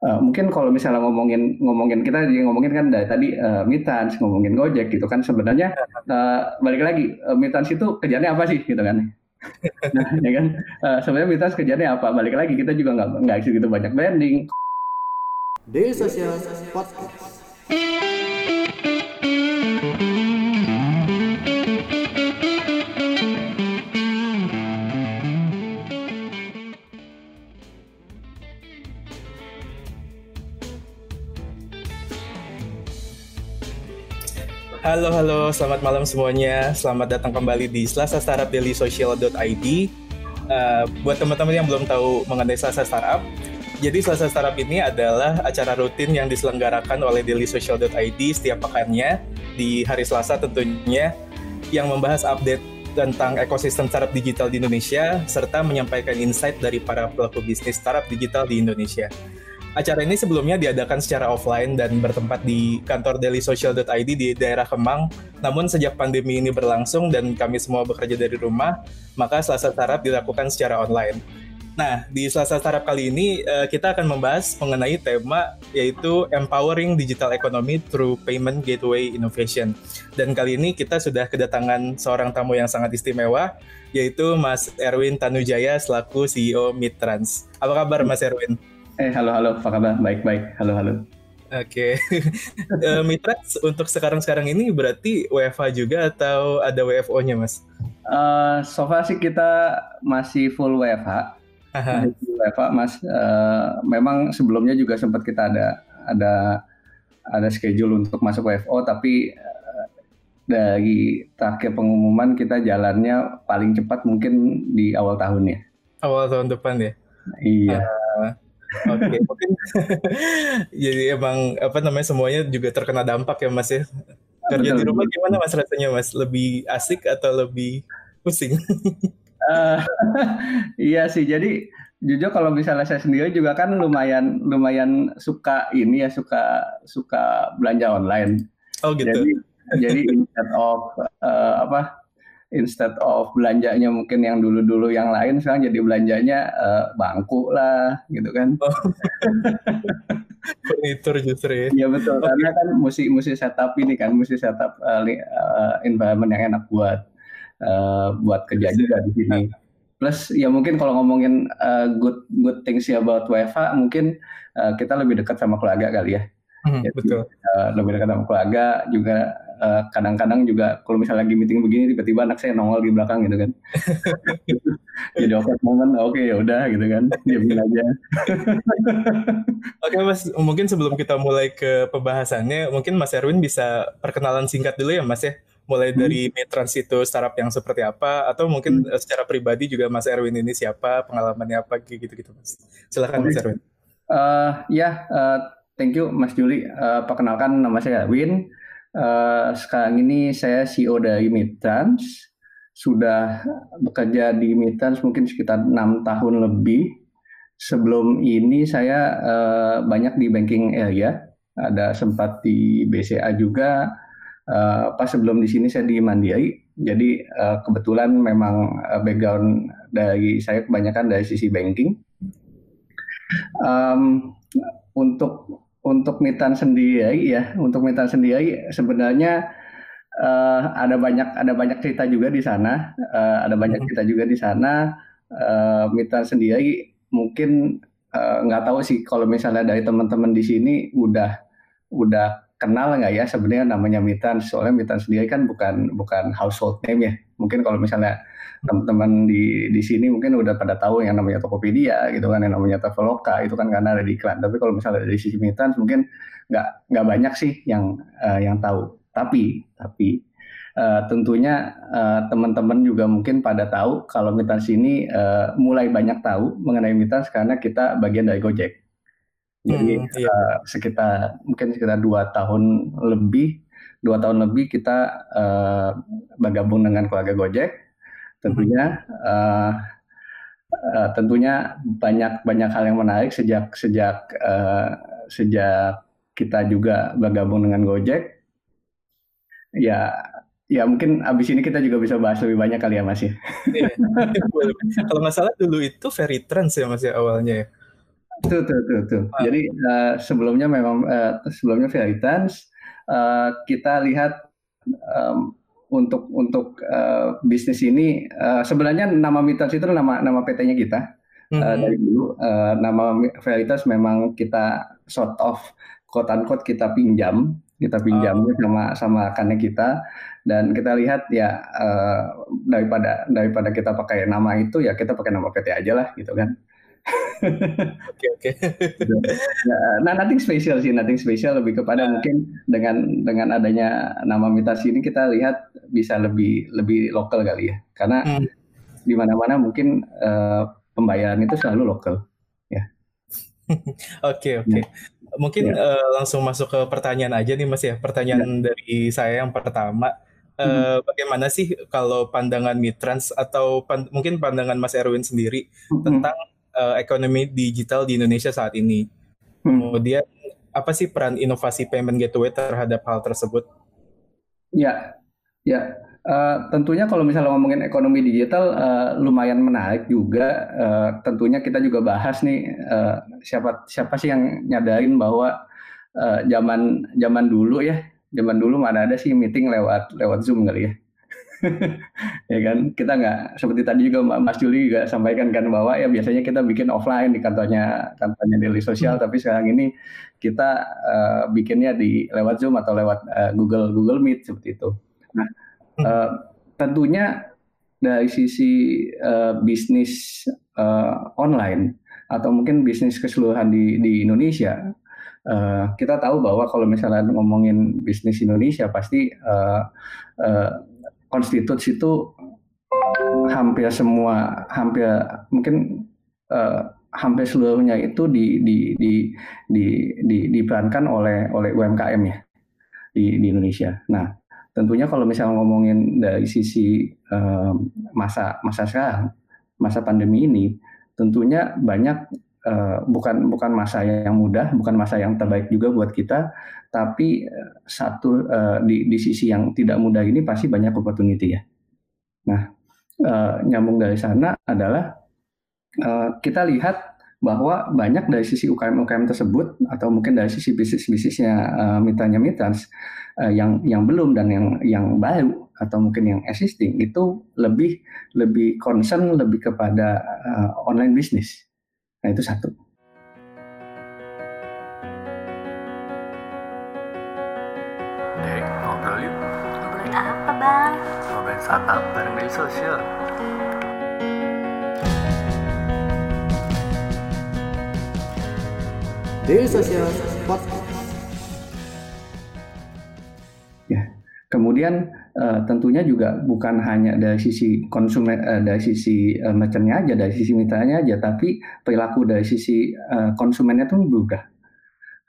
Uh, mungkin kalau misalnya ngomongin ngomongin kita jadi ngomongin kan dari tadi uh, Mitans ngomongin Gojek gitu kan sebenarnya uh, balik lagi uh, Mitans itu kerjanya apa sih gitu kan? Nah, ya kan? Uh, sebenarnya Mitans kerjanya apa? Balik lagi kita juga nggak nggak gitu banyak branding. Daily Social Podcast Halo, halo, selamat malam semuanya. Selamat datang kembali di Selasa Startup Daily Social.id. Uh, buat teman-teman yang belum tahu mengenai Selasa Startup, jadi Selasa Startup ini adalah acara rutin yang diselenggarakan oleh Daily Social.id setiap pekannya di hari Selasa tentunya yang membahas update tentang ekosistem startup digital di Indonesia serta menyampaikan insight dari para pelaku bisnis startup digital di Indonesia. Acara ini sebelumnya diadakan secara offline dan bertempat di kantor dailysocial.id di daerah Kemang. Namun sejak pandemi ini berlangsung dan kami semua bekerja dari rumah, maka Selasa Startup dilakukan secara online. Nah, di Selasa Startup kali ini eh, kita akan membahas mengenai tema yaitu Empowering Digital Economy Through Payment Gateway Innovation. Dan kali ini kita sudah kedatangan seorang tamu yang sangat istimewa, yaitu Mas Erwin Tanujaya selaku CEO Midtrans. Apa kabar Mas Erwin? Eh, halo, halo, apa kabar? Baik-baik, halo, halo. Oke, okay. uh, Mitra untuk sekarang-sekarang ini berarti WFA juga atau ada WFO-nya, Mas? Uh, so far sih kita masih full WFH. Masih full WFH, Mas. Uh, memang sebelumnya juga sempat kita ada ada ada schedule untuk masuk WFO, tapi uh, dari terakhir pengumuman kita jalannya paling cepat mungkin di awal tahun ya. Awal tahun depan ya. Iya. Uh, Oke, okay, mungkin jadi emang apa namanya semuanya juga terkena dampak ya Mas ya. Kerja di rumah gimana Mas rasanya Mas? Lebih asik atau lebih pusing? uh, iya sih. Jadi jujur kalau misalnya saya sendiri juga kan lumayan lumayan suka ini ya suka suka belanja online. Oh gitu. Jadi jadi instead of uh, apa instead of belanjanya mungkin yang dulu-dulu yang lain sekarang jadi belanjanya uh, bangku lah gitu kan oh. furnitur justru ya iya betul okay. karena kan mesti mesti setup ini kan mesti setup uh, uh, environment yang enak buat uh, buat kerja juga di sini plus ya mungkin kalau ngomongin uh, good good things about WFA mungkin uh, kita lebih dekat sama keluarga kali ya Hmm, Jadi, betul. Uh, lebih dekat sama keluarga juga kadang kadang-kadang juga kalau misalnya lagi meeting begini tiba-tiba anak saya nongol di belakang gitu kan. Jadi awkward moment, oke okay, ya udah gitu kan, diamin aja. oke okay, Mas, mungkin sebelum kita mulai ke pembahasannya, mungkin Mas Erwin bisa perkenalan singkat dulu ya Mas ya mulai dari hmm. Metrans itu startup yang seperti apa atau mungkin hmm. secara pribadi juga Mas Erwin ini siapa pengalamannya apa gitu-gitu Mas silakan Mas Erwin uh, ya uh, Thank you Mas Juli. Uh, perkenalkan nama saya Win. Uh, sekarang ini saya CEO dari Midtrans. Sudah bekerja di Midtrans mungkin sekitar enam tahun lebih. Sebelum ini saya uh, banyak di banking area. Ada sempat di BCA juga. Uh, pas sebelum di sini saya di Mandiri. Jadi kebetulan memang background dari saya kebanyakan dari sisi banking. Um, untuk untuk Mitan sendiri ya, untuk Mitan sendiri sebenarnya uh, ada banyak ada banyak cerita juga di sana, uh, ada banyak hmm. cerita juga di sana. Uh, Mitan sendiri mungkin nggak uh, tahu sih kalau misalnya dari teman-teman di sini udah udah kenal nggak ya? Sebenarnya namanya Mitan. Soalnya Mitan sendiri kan bukan bukan household name ya mungkin kalau misalnya teman-teman di di sini mungkin udah pada tahu yang namanya Tokopedia gitu kan yang namanya Traveloka itu kan karena ada di iklan. Tapi kalau misalnya dari sisi Mitans mungkin nggak nggak banyak sih yang uh, yang tahu. Tapi tapi uh, tentunya uh, teman-teman juga mungkin pada tahu kalau Mitans ini uh, mulai banyak tahu mengenai Mitans karena kita bagian dari Gojek. Jadi hmm, iya. uh, sekitar mungkin sekitar dua tahun lebih dua tahun lebih kita uh, bergabung dengan keluarga Gojek tentunya uh, uh, tentunya banyak banyak hal yang menarik sejak sejak uh, sejak kita juga bergabung dengan Gojek ya ya mungkin abis ini kita juga bisa bahas lebih banyak kali ya Mas ya. Iya. Kalau nggak salah dulu itu Ferry Trans ya Mas ya awalnya ya. Tuh, tuh, tuh, tuh. Ah. Jadi uh, sebelumnya memang uh, sebelumnya Veritans uh, kita lihat um, untuk untuk uh, bisnis ini uh, sebenarnya nama Mitans itu nama nama PT-nya kita mm-hmm. uh, dari dulu uh, nama Veritas memang kita sort of quote unquote kita pinjam kita pinjam oh. sama sama kannya kita dan kita lihat ya uh, daripada daripada kita pakai nama itu ya kita pakai nama PT aja lah gitu kan Oke oke. nah, nothing special sih, nothing special lebih kepada nah. mungkin dengan dengan adanya nama mitasi ini kita lihat bisa lebih lebih lokal kali ya, karena hmm. di mana-mana mungkin uh, pembayaran itu selalu lokal, ya. Oke oke. Ya. Mungkin ya. uh, langsung masuk ke pertanyaan aja nih Mas ya. Pertanyaan ya. dari saya yang pertama, uh, bagaimana sih kalau pandangan Mitrans atau pan mungkin pandangan Mas Erwin sendiri hmm. tentang uh, ekonomi digital di Indonesia saat ini? Hmm. Kemudian apa sih peran inovasi payment gateway terhadap hal tersebut? Ya, ya. Uh, tentunya kalau misalnya ngomongin ekonomi digital uh, lumayan menarik juga. Uh, tentunya kita juga bahas nih uh, siapa siapa sih yang nyadarin bahwa uh, zaman zaman dulu ya, zaman dulu mana ada sih meeting lewat lewat Zoom kali ya. Ya kan kita nggak seperti tadi juga Mas Juli juga sampaikan kan bahwa ya biasanya kita bikin offline di kantornya kantornya daily sosial hmm. tapi sekarang ini kita uh, bikinnya di lewat Zoom atau lewat uh, Google Google Meet seperti itu. Nah uh, tentunya dari sisi uh, bisnis uh, online atau mungkin bisnis keseluruhan di di Indonesia uh, kita tahu bahwa kalau misalnya ngomongin bisnis Indonesia pasti uh, uh, konstitusi itu hampir semua hampir mungkin uh, hampir seluruhnya itu di di di di, di diperankan oleh oleh UMKM ya di di Indonesia. Nah, tentunya kalau misalnya ngomongin dari sisi uh, masa masa sekarang, masa pandemi ini, tentunya banyak uh, bukan bukan masa yang mudah, bukan masa yang terbaik juga buat kita, tapi eh, satu uh, di, di sisi yang tidak mudah ini pasti banyak opportunity ya. Nah, uh, nyambung dari sana adalah uh, kita lihat bahwa banyak dari sisi UKM-UKM tersebut atau mungkin dari sisi bisnis-bisnisnya uh, mitanya mitans uh, yang yang belum dan yang yang baru atau mungkin yang existing itu lebih lebih concern lebih kepada uh, online bisnis. Nah itu satu. Bang? Ngobrolin startup bareng Daily Social. Daily Social Podcast. Ya, kemudian uh, tentunya juga bukan hanya dari sisi konsumen, uh, dari sisi uh, merchantnya aja, dari sisi mitranya aja, tapi perilaku dari sisi uh, konsumennya tuh berubah.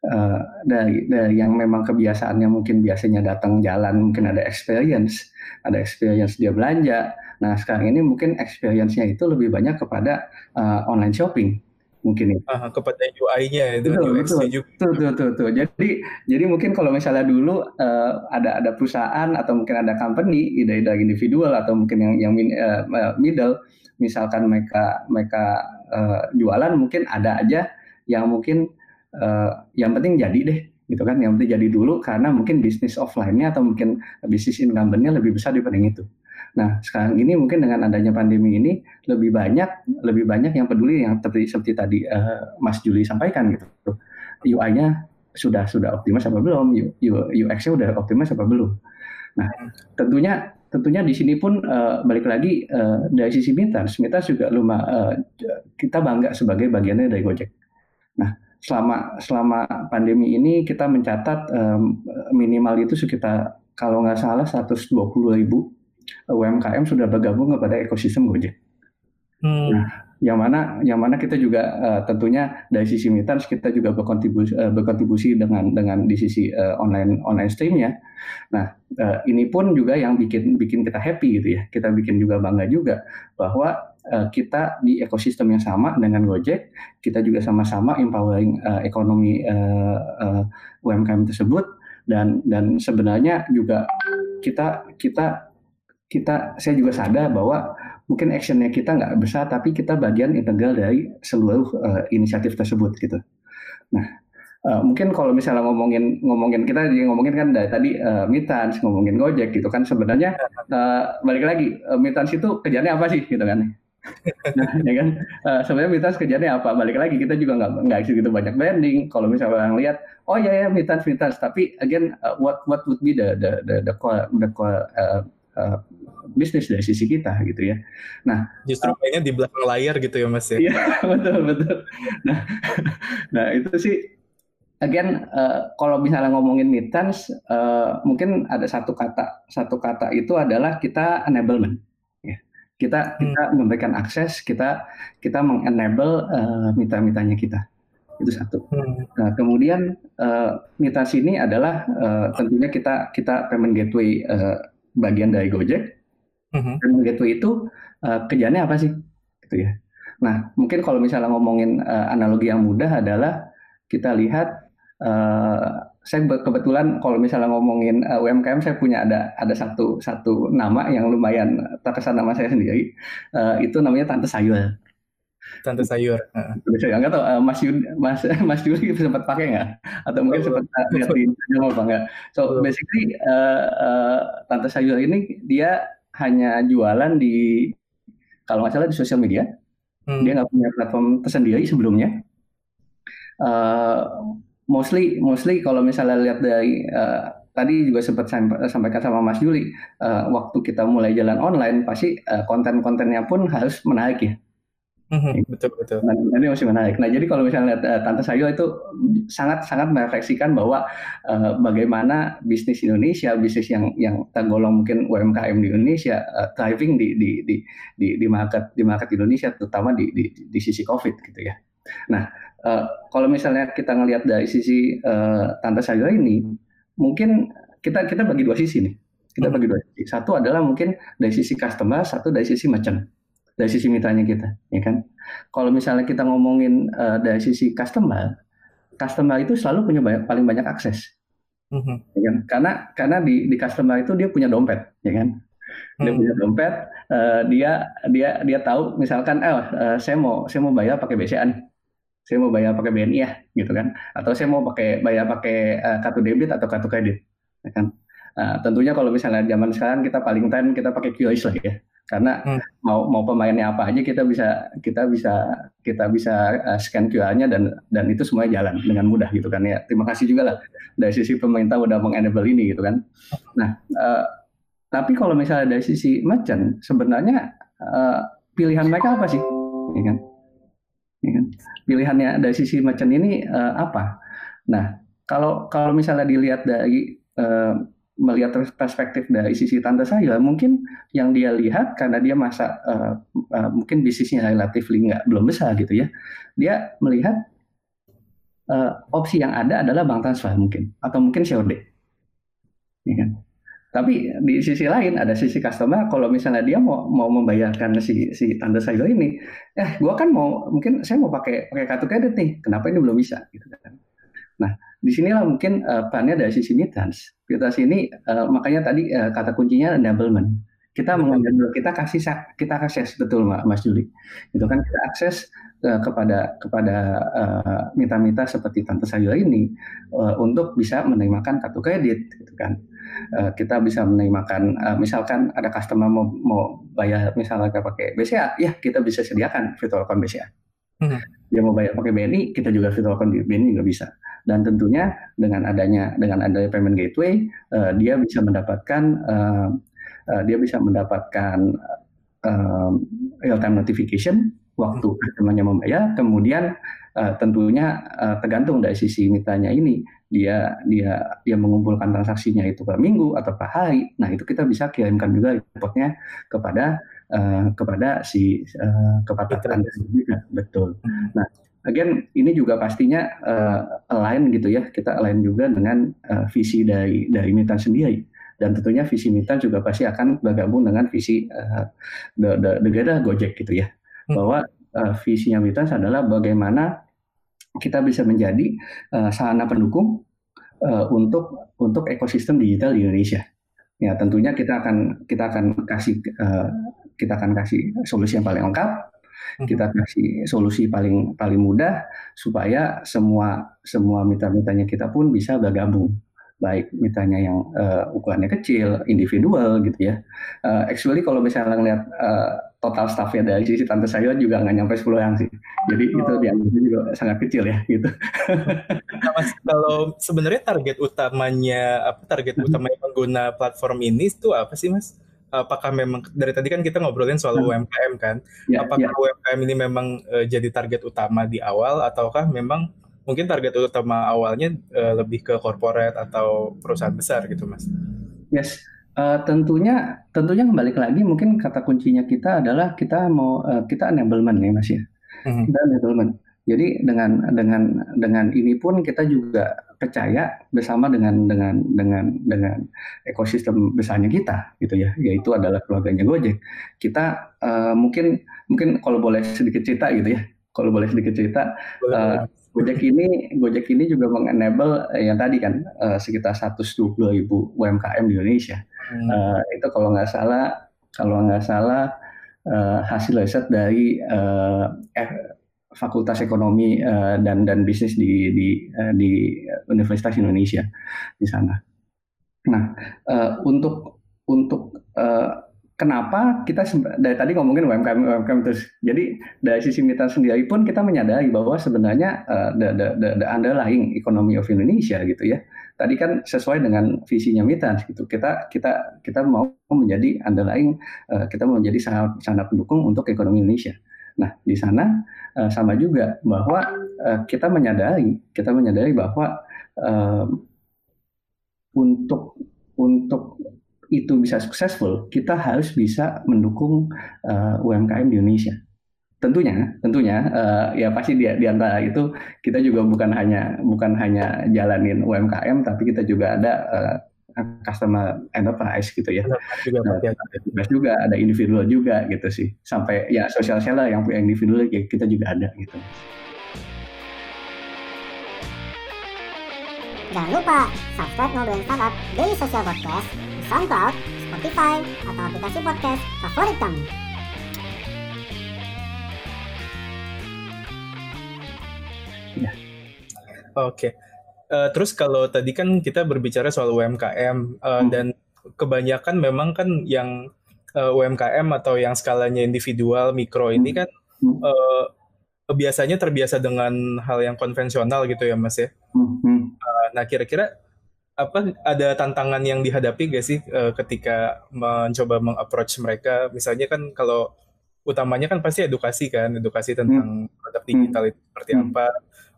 Uh, dari, dari yang memang kebiasaannya mungkin biasanya datang jalan mungkin ada experience ada experience dia belanja. Nah sekarang ini mungkin experience-nya itu lebih banyak kepada uh, online shopping mungkin ya. Uh, kepada UI-nya itu betul, UX betul, juga. Betul, betul, betul, Jadi jadi mungkin kalau misalnya dulu uh, ada ada perusahaan atau mungkin ada company ide-ide individual atau mungkin yang yang uh, middle misalkan mereka mereka uh, jualan mungkin ada aja yang mungkin uh, yang penting jadi deh gitu kan yang penting jadi dulu karena mungkin bisnis offline-nya atau mungkin bisnis incumbent-nya lebih besar dibanding itu. Nah sekarang ini mungkin dengan adanya pandemi ini lebih banyak lebih banyak yang peduli yang seperti seperti tadi uh, Mas Juli sampaikan gitu. UI-nya sudah sudah optimis apa belum? UX-nya sudah optimis apa belum? Nah tentunya tentunya di sini pun uh, balik lagi uh, dari sisi Mitas, Mitas juga lumayan uh, kita bangga sebagai bagiannya dari Gojek. Nah selama selama pandemi ini kita mencatat um, minimal itu sekitar kalau nggak salah 120 ribu UMKM sudah bergabung kepada ekosistem Gojek. Hmm. Nah, yang mana yang mana kita juga uh, tentunya dari sisi Mitans kita juga berkontribusi uh, berkontribusi dengan dengan di sisi uh, online online streamnya. Nah uh, ini pun juga yang bikin bikin kita happy gitu ya. Kita bikin juga bangga juga bahwa uh, kita di ekosistem yang sama dengan Gojek, kita juga sama-sama empowering uh, ekonomi uh, uh, UMKM tersebut dan dan sebenarnya juga kita kita kita saya juga sadar bahwa mungkin actionnya kita nggak besar tapi kita bagian integral dari seluruh uh, inisiatif tersebut gitu. Nah uh, mungkin kalau misalnya ngomongin ngomongin kita jadi ngomongin kan dari tadi uh, Mitans ngomongin Gojek gitu kan sebenarnya uh, balik lagi uh, Mitans itu kerjanya apa sih gitu kan? nah, ya kan uh, sebenarnya Mitans kerjanya apa? Balik lagi kita juga nggak nggak gitu banyak branding. Kalau misalnya orang lihat oh ya ya Mitans Mitans tapi again uh, what what would be the the the the core the core uh, uh, bisnis dari sisi kita gitu ya. Nah, justru kayaknya di belakang layar gitu ya Mas ya. Iya, betul betul. Nah, nah itu sih again uh, kalau misalnya ngomongin mittens uh, mungkin ada satu kata satu kata itu adalah kita enablement ya. Kita hmm. kita memberikan akses, kita kita mengenable uh, mitra-mitranya kita itu satu. Hmm. Nah, kemudian uh, mitas ini adalah uh, tentunya kita kita payment gateway uh, bagian dari Gojek. Uh-huh. Dan gateway itu uh, kerjanya apa sih? Gitu ya. Nah, mungkin kalau misalnya ngomongin uh, analogi yang mudah adalah kita lihat uh, saya kebetulan kalau misalnya ngomongin uh, UMKM saya punya ada ada satu satu nama yang lumayan terkesan nama saya sendiri. Uh, itu namanya Tante Sayur. Tante sayur. Bisa nggak tahu uh, Mas Yudi, Mas Mas Yudi sempat pakai nggak? Atau mungkin sempat lihat di Instagram apa nggak? So basically uh, uh, Tante sayur ini dia hanya jualan di kalau nggak salah di sosial media. Hmm. Dia nggak punya platform tersendiri sebelumnya. Uh, mostly mostly kalau misalnya lihat dari uh, tadi juga sempat sampaikan sama Mas Juli, uh, waktu kita mulai jalan online pasti uh, konten-kontennya pun harus menarik ya Mm-hmm, betul betul. Nah, ini masih menarik. Nah, jadi kalau misalnya lihat uh, Tante Sayo itu sangat sangat merefleksikan bahwa uh, bagaimana bisnis Indonesia, bisnis yang yang tergolong mungkin UMKM di Indonesia uh, thriving di di di di di market di market Indonesia, terutama di di, di sisi COVID gitu ya. Nah, uh, kalau misalnya kita ngelihat dari sisi uh, Tante Sayo ini, mungkin kita kita bagi dua sisi nih. Kita bagi dua sisi. Satu adalah mungkin dari sisi customer, satu dari sisi merchant dari sisi mitranya kita, ya kan? Kalau misalnya kita ngomongin uh, dari sisi customer, customer itu selalu punya banyak, paling banyak akses, mm-hmm. ya kan? Karena karena di di customer itu dia punya dompet, ya kan? Dia mm-hmm. punya dompet, uh, dia dia dia tahu misalkan, eh uh, saya mau saya mau bayar pakai BCA nih, saya mau bayar pakai BNI ya, gitu kan? Atau saya mau pakai bayar pakai uh, kartu debit atau kartu kredit, ya kan? Nah, tentunya kalau misalnya zaman sekarang kita paling tren kita pakai QRIS lah ya karena hmm. mau mau pemainnya apa aja kita bisa kita bisa kita bisa uh, scan QR-nya dan dan itu semuanya jalan dengan mudah gitu kan ya. Terima kasih juga lah dari sisi pemerintah udah mengenable ini gitu kan. Nah uh, tapi kalau misalnya dari sisi merchant sebenarnya uh, pilihan mereka apa sih? Ya kan? Ya kan? Pilihannya dari sisi merchant ini uh, apa? Nah kalau kalau misalnya dilihat dari uh, melihat perspektif dari sisi tante saya, mungkin yang dia lihat karena dia masa uh, uh, mungkin bisnisnya relatif nggak belum besar gitu ya, dia melihat uh, opsi yang ada adalah bank transfer mungkin atau mungkin COD. Ya kan? Tapi di sisi lain ada sisi customer kalau misalnya dia mau mau membayarkan si si tante saya ini, eh gua kan mau mungkin saya mau pakai pakai kartu kredit nih, kenapa ini belum bisa gitu kan. Nah, di sinilah mungkin uh, perannya dari sisi mitrans. Kita sini uh, makanya tadi uh, kata kuncinya enablement. Kita mengambil kita kasih kita akses betul Mas Juli. Itu kan kita akses uh, kepada kepada uh, mitra-mitra seperti Tante Sayur ini uh, untuk bisa menerimakan kartu kredit gitu kan. Uh, kita bisa menerimakan uh, misalkan ada customer mau mau bayar misalnya pakai BCA, ya kita bisa sediakan virtual account BCA. Hmm. Dia mau bayar pakai BNI, kita juga virtual account BNI juga bisa dan tentunya dengan adanya dengan adanya payment gateway uh, dia bisa mendapatkan uh, uh, dia bisa mendapatkan uh, real time notification waktu customernya membayar. Kemudian uh, tentunya uh, tergantung dari sisi mitranya ini dia dia dia mengumpulkan transaksinya itu per minggu atau per hari. Nah itu kita bisa kirimkan juga reportnya kepada uh, kepada si uh, kepada juga. Betul. Hmm. nah again ini juga pastinya uh, align gitu ya kita align juga dengan uh, visi dari dari Mita sendiri dan tentunya visi Mita juga pasti akan bergabung dengan visi uh, the, the, the Gojek gitu ya hmm. bahwa uh, visinya Mita adalah bagaimana kita bisa menjadi uh, sarana pendukung uh, untuk untuk ekosistem digital di Indonesia Ya tentunya kita akan kita akan kasih uh, kita akan kasih solusi yang paling lengkap. Kita kasih solusi paling paling mudah supaya semua semua mitra-mitranya kita pun bisa bergabung baik mitranya yang uh, ukurannya kecil, individual gitu ya. Uh, actually kalau misalnya ngeliat uh, total staffnya dari sisi tante saya juga nggak nyampe 10 orang sih. Jadi oh. itu dianggapnya juga sangat kecil ya gitu. Nah, mas, kalau sebenarnya target utamanya apa target hmm. utamanya pengguna platform ini itu apa sih mas? Apakah memang dari tadi kan kita ngobrolin soal hmm. UMKM kan? Ya, Apakah ya. UMKM ini memang uh, jadi target utama di awal ataukah memang mungkin target utama awalnya uh, lebih ke corporate atau perusahaan besar gitu mas? Yes, uh, tentunya tentunya kembali lagi mungkin kata kuncinya kita adalah kita mau uh, kita enablement nih mas ya, mm-hmm. kita enablement. Jadi dengan dengan dengan ini pun kita juga percaya bersama dengan dengan dengan dengan ekosistem besarnya kita gitu ya, yaitu adalah keluarganya Gojek. Kita uh, mungkin mungkin kalau boleh sedikit cerita gitu ya, kalau boleh sedikit cerita. Boleh, uh, Gojek ini Gojek ini juga mengenable eh, yang tadi kan uh, sekitar 120 ribu UMKM di Indonesia. Hmm. Uh, itu kalau nggak salah kalau nggak salah uh, hasil riset dari uh, Fakultas Ekonomi uh, dan dan Bisnis di di uh, di Universitas Indonesia di sana. Nah, uh, untuk untuk uh, kenapa kita dari tadi ngomongin UMKM UMKM terus. Jadi dari sisi mitra sendiri pun kita menyadari bahwa sebenarnya uh, the, the, the, underlying economy of Indonesia gitu ya. Tadi kan sesuai dengan visinya mitra gitu. Kita kita kita mau menjadi underlying uh, kita mau menjadi sangat sangat pendukung untuk ekonomi Indonesia. Nah, di sana uh, sama juga bahwa uh, kita menyadari kita menyadari bahwa untuk untuk itu bisa successful, kita harus bisa mendukung uh, UMKM di Indonesia. Tentunya, tentunya ya pasti di, di antara itu kita juga bukan hanya bukan hanya jalanin UMKM, tapi kita juga ada customer enterprise gitu ya. Juga, nah, juga ada individual juga gitu sih. Sampai ya social seller yang punya individual ya kita juga ada gitu. Jangan lupa subscribe Ngobrolin Startup Daily Social Podcast SoundCloud, Spotify, atau aplikasi podcast favorit kamu. Ya. Oke. Okay. Uh, eh, terus kalau tadi kan kita berbicara soal UMKM uh, hmm. dan kebanyakan memang kan yang uh, eh, UMKM atau yang skalanya individual mikro ini hmm. kan uh, biasanya terbiasa dengan hal yang konvensional gitu ya Mas ya. Hmm. Uh, nah kira-kira apa ada tantangan yang dihadapi gak sih uh, ketika mencoba mengapproach mereka misalnya kan kalau utamanya kan pasti edukasi kan edukasi tentang hmm. produk digital itu seperti apa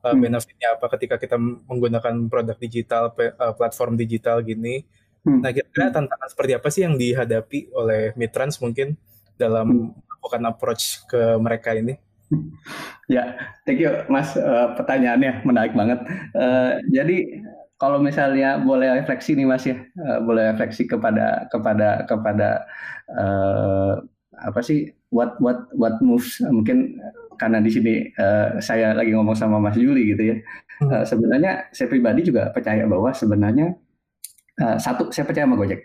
uh, benefitnya apa ketika kita menggunakan produk digital uh, platform digital gini hmm. nah kira-kira tantangan seperti apa sih yang dihadapi oleh Mitrans mungkin dalam hmm. melakukan approach ke mereka ini Ya, thank you Mas. Uh, pertanyaannya menarik banget. Uh, jadi kalau misalnya boleh refleksi nih Mas ya, uh, boleh refleksi kepada kepada kepada uh, apa sih what what what moves mungkin karena di sini uh, saya lagi ngomong sama Mas Juli gitu ya. Uh, sebenarnya saya pribadi juga percaya bahwa sebenarnya uh, satu saya percaya sama Gojek.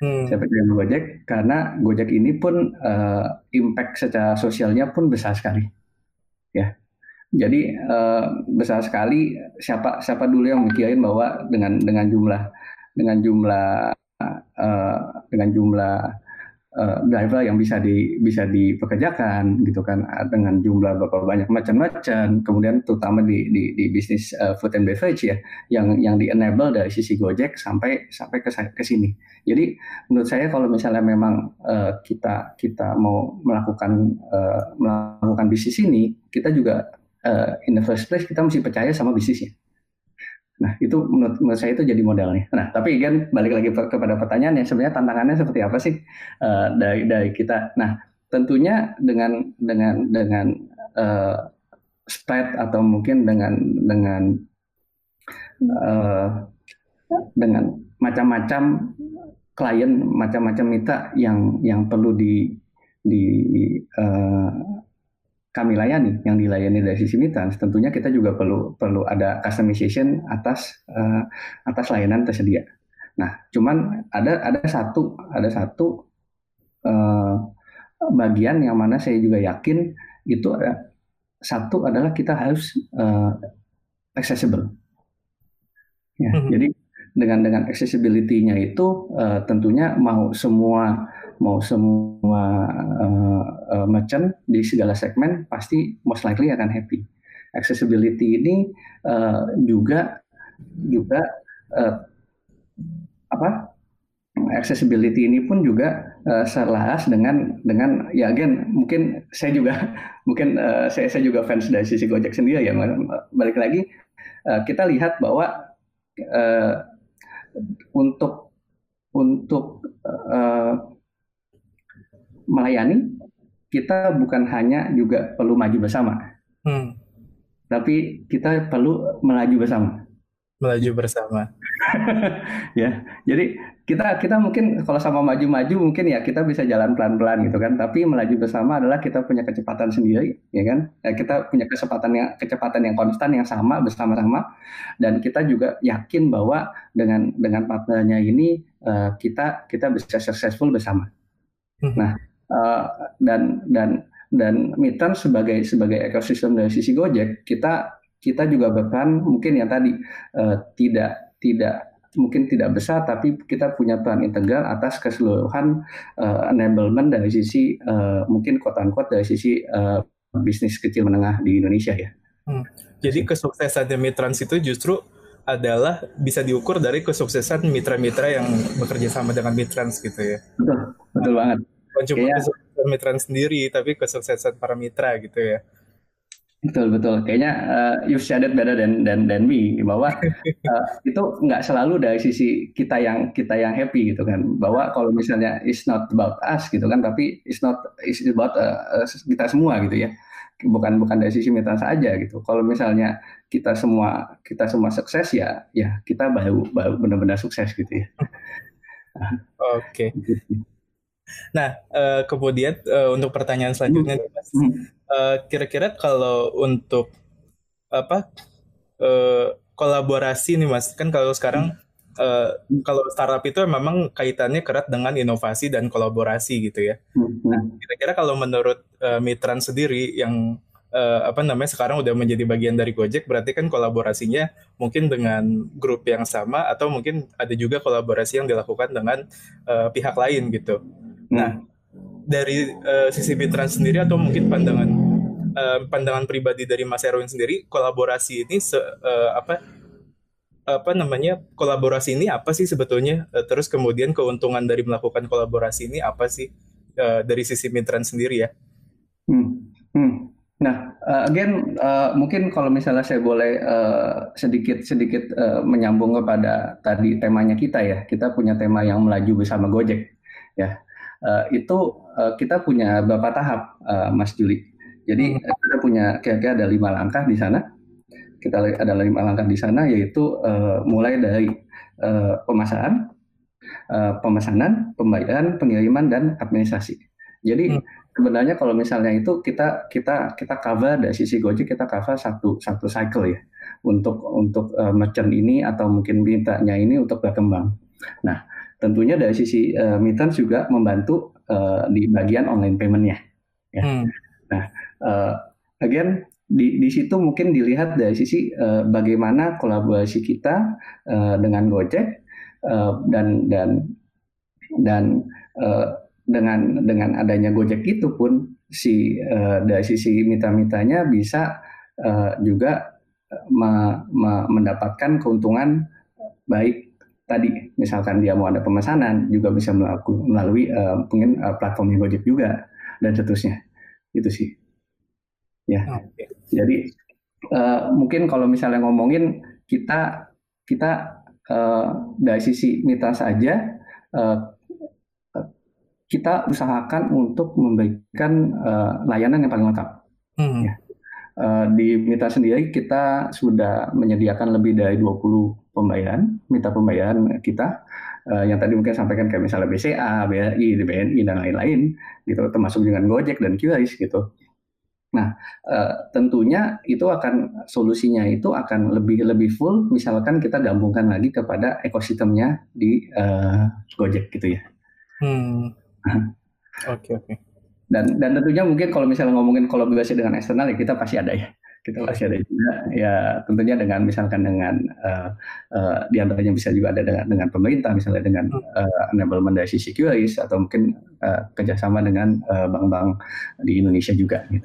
Hmm. Saya percaya sama Gojek karena Gojek ini pun uh, impact secara sosialnya pun besar sekali. Ya, jadi uh, besar sekali siapa siapa dulu yang mikirin bahwa dengan dengan jumlah dengan jumlah uh, dengan jumlah uh, driver yang bisa di bisa dipekerjakan gitu kan dengan jumlah berapa banyak macam-macam kemudian terutama di di, di bisnis uh, food and beverage ya yang yang di enable dari sisi Gojek sampai sampai ke ke sini. Jadi menurut saya kalau misalnya memang uh, kita kita mau melakukan uh, melakukan bisnis ini kita juga uh, in the first place kita mesti percaya sama bisnisnya. Nah, itu menurut, menurut saya itu jadi modalnya. Nah, tapi kan balik lagi kepada pertanyaannya, sebenarnya tantangannya seperti apa sih uh, dari dari kita? Nah, tentunya dengan dengan dengan uh, spread atau mungkin dengan dengan uh, dengan macam-macam klien, macam-macam mitra yang yang perlu di di uh, kami layani yang dilayani dari sisi mitrans tentunya kita juga perlu perlu ada customization atas uh, atas layanan tersedia Nah, cuman ada ada satu ada satu uh, bagian yang mana saya juga yakin itu ada satu adalah kita harus uh, accessible. Ya, mm -hmm. Jadi dengan dengan accessibility-nya itu uh, tentunya mau semua mau semua uh, uh, merchant di segala segmen pasti most likely akan happy. Accessibility ini uh, juga juga uh, apa? Accessibility ini pun juga uh, selaras dengan dengan ya again mungkin saya juga mungkin uh, saya saya juga fans dari sisi Gojek sendiri ya balik lagi uh, kita lihat bahwa uh, untuk untuk uh, melayani kita bukan hanya juga perlu maju bersama, hmm. tapi kita perlu melaju bersama. Melaju bersama. ya, jadi kita kita mungkin kalau sama maju-maju mungkin ya kita bisa jalan pelan-pelan gitu kan, tapi melaju bersama adalah kita punya kecepatan sendiri, ya kan? Ya, kita punya kecepatan yang kecepatan yang konstan yang sama bersama-sama, dan kita juga yakin bahwa dengan dengan partnernya ini uh, kita kita bisa successful bersama. Hmm. Nah, uh, dan dan dan Mitan sebagai sebagai ekosistem dari sisi Gojek kita kita juga berperan mungkin yang tadi uh, tidak tidak mungkin tidak besar tapi kita punya peran integral atas keseluruhan uh, enablement dari sisi uh, mungkin kota kota dari sisi uh, bisnis kecil menengah di Indonesia ya. Hmm. Jadi kesuksesan Mitrans itu justru adalah bisa diukur dari kesuksesan mitra-mitra yang bekerja sama dengan Mitrans gitu ya. Betul, betul banget. Bukan cuma Kayaknya, kesuksesan mitra sendiri, tapi kesuksesan para mitra gitu ya. Betul betul. Kayaknya uh, you said it better than than than me bahwa uh, itu nggak selalu dari sisi kita yang kita yang happy gitu kan. Bahwa kalau misalnya it's not about us gitu kan, tapi it's not it's about uh, kita semua gitu ya. Bukan bukan dari sisi mitra saja gitu. Kalau misalnya kita semua kita semua sukses ya ya kita baru baru benar-benar sukses gitu ya. Oke. Okay. Nah, uh, kemudian uh, untuk pertanyaan selanjutnya, Mas, uh, kira-kira kalau untuk apa uh, kolaborasi nih, Mas, kan kalau sekarang uh, kalau startup itu memang kaitannya kerat dengan inovasi dan kolaborasi gitu ya. Nah, kira-kira kalau menurut uh, Mitran sendiri yang uh, apa namanya sekarang udah menjadi bagian dari Gojek, berarti kan kolaborasinya mungkin dengan grup yang sama atau mungkin ada juga kolaborasi yang dilakukan dengan uh, pihak lain gitu. Nah, dari uh, sisi Bitran sendiri atau mungkin pandangan uh, pandangan pribadi dari Mas Erwin sendiri, kolaborasi ini se, uh, apa apa namanya kolaborasi ini apa sih sebetulnya? Uh, terus kemudian keuntungan dari melakukan kolaborasi ini apa sih uh, dari sisi Mitran sendiri ya? Hmm. Hmm. Nah, uh, again uh, mungkin kalau misalnya saya boleh uh, sedikit sedikit uh, menyambung kepada tadi temanya kita ya, kita punya tema yang melaju bersama Gojek ya uh, itu uh, kita punya beberapa tahap, uh, Mas Juli. Jadi hmm. kita punya kira-kira ada lima langkah di sana. Kita ada lima langkah di sana, yaitu uh, mulai dari uh, pemasaran, uh, pemesanan, pembayaran, pengiriman, dan administrasi. Jadi hmm. sebenarnya kalau misalnya itu kita kita kita cover dari sisi Gojek kita cover satu satu cycle ya untuk untuk uh, merchant ini atau mungkin mintanya ini untuk berkembang. Nah, tentunya dari sisi uh, Mitrans juga membantu uh, di bagian online paymentnya. Ya. Hmm. Nah, uh, again di di situ mungkin dilihat dari sisi uh, bagaimana kolaborasi kita uh, dengan Gojek uh, dan dan dan uh, dengan dengan adanya Gojek itu pun si uh, dari sisi mitra-mitranya bisa uh, juga me, me, mendapatkan keuntungan baik tadi misalkan dia mau ada pemesanan juga bisa melalui uh, mungkin uh, platform Gojek juga dan seterusnya itu sih ya okay. jadi uh, mungkin kalau misalnya ngomongin kita kita uh, dari sisi mitra saja uh, kita usahakan untuk memberikan uh, layanan yang paling lengkap hmm. ya. Uh, di mitra sendiri kita sudah menyediakan lebih dari 20 pembayaran, minta pembayaran kita uh, yang tadi mungkin sampaikan kayak misalnya BCA, BRI, BNI dan lain-lain gitu, termasuk dengan Gojek dan QRIS gitu. Nah, uh, tentunya itu akan solusinya itu akan lebih lebih full misalkan kita gabungkan lagi kepada ekosistemnya di uh, Gojek gitu ya. Hmm. Oke oke. Okay, okay. Dan dan tentunya mungkin kalau misalnya ngomongin kolaborasi dengan eksternal ya kita pasti ada ya kita masih ada juga ya tentunya dengan misalkan dengan uh, uh, di antaranya bisa juga ada dengan dengan pemerintah misalnya dengan uh, enablement dari sisi atau mungkin uh, kerjasama dengan bank-bank uh, di Indonesia juga gitu.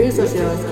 Daily Social Podcast.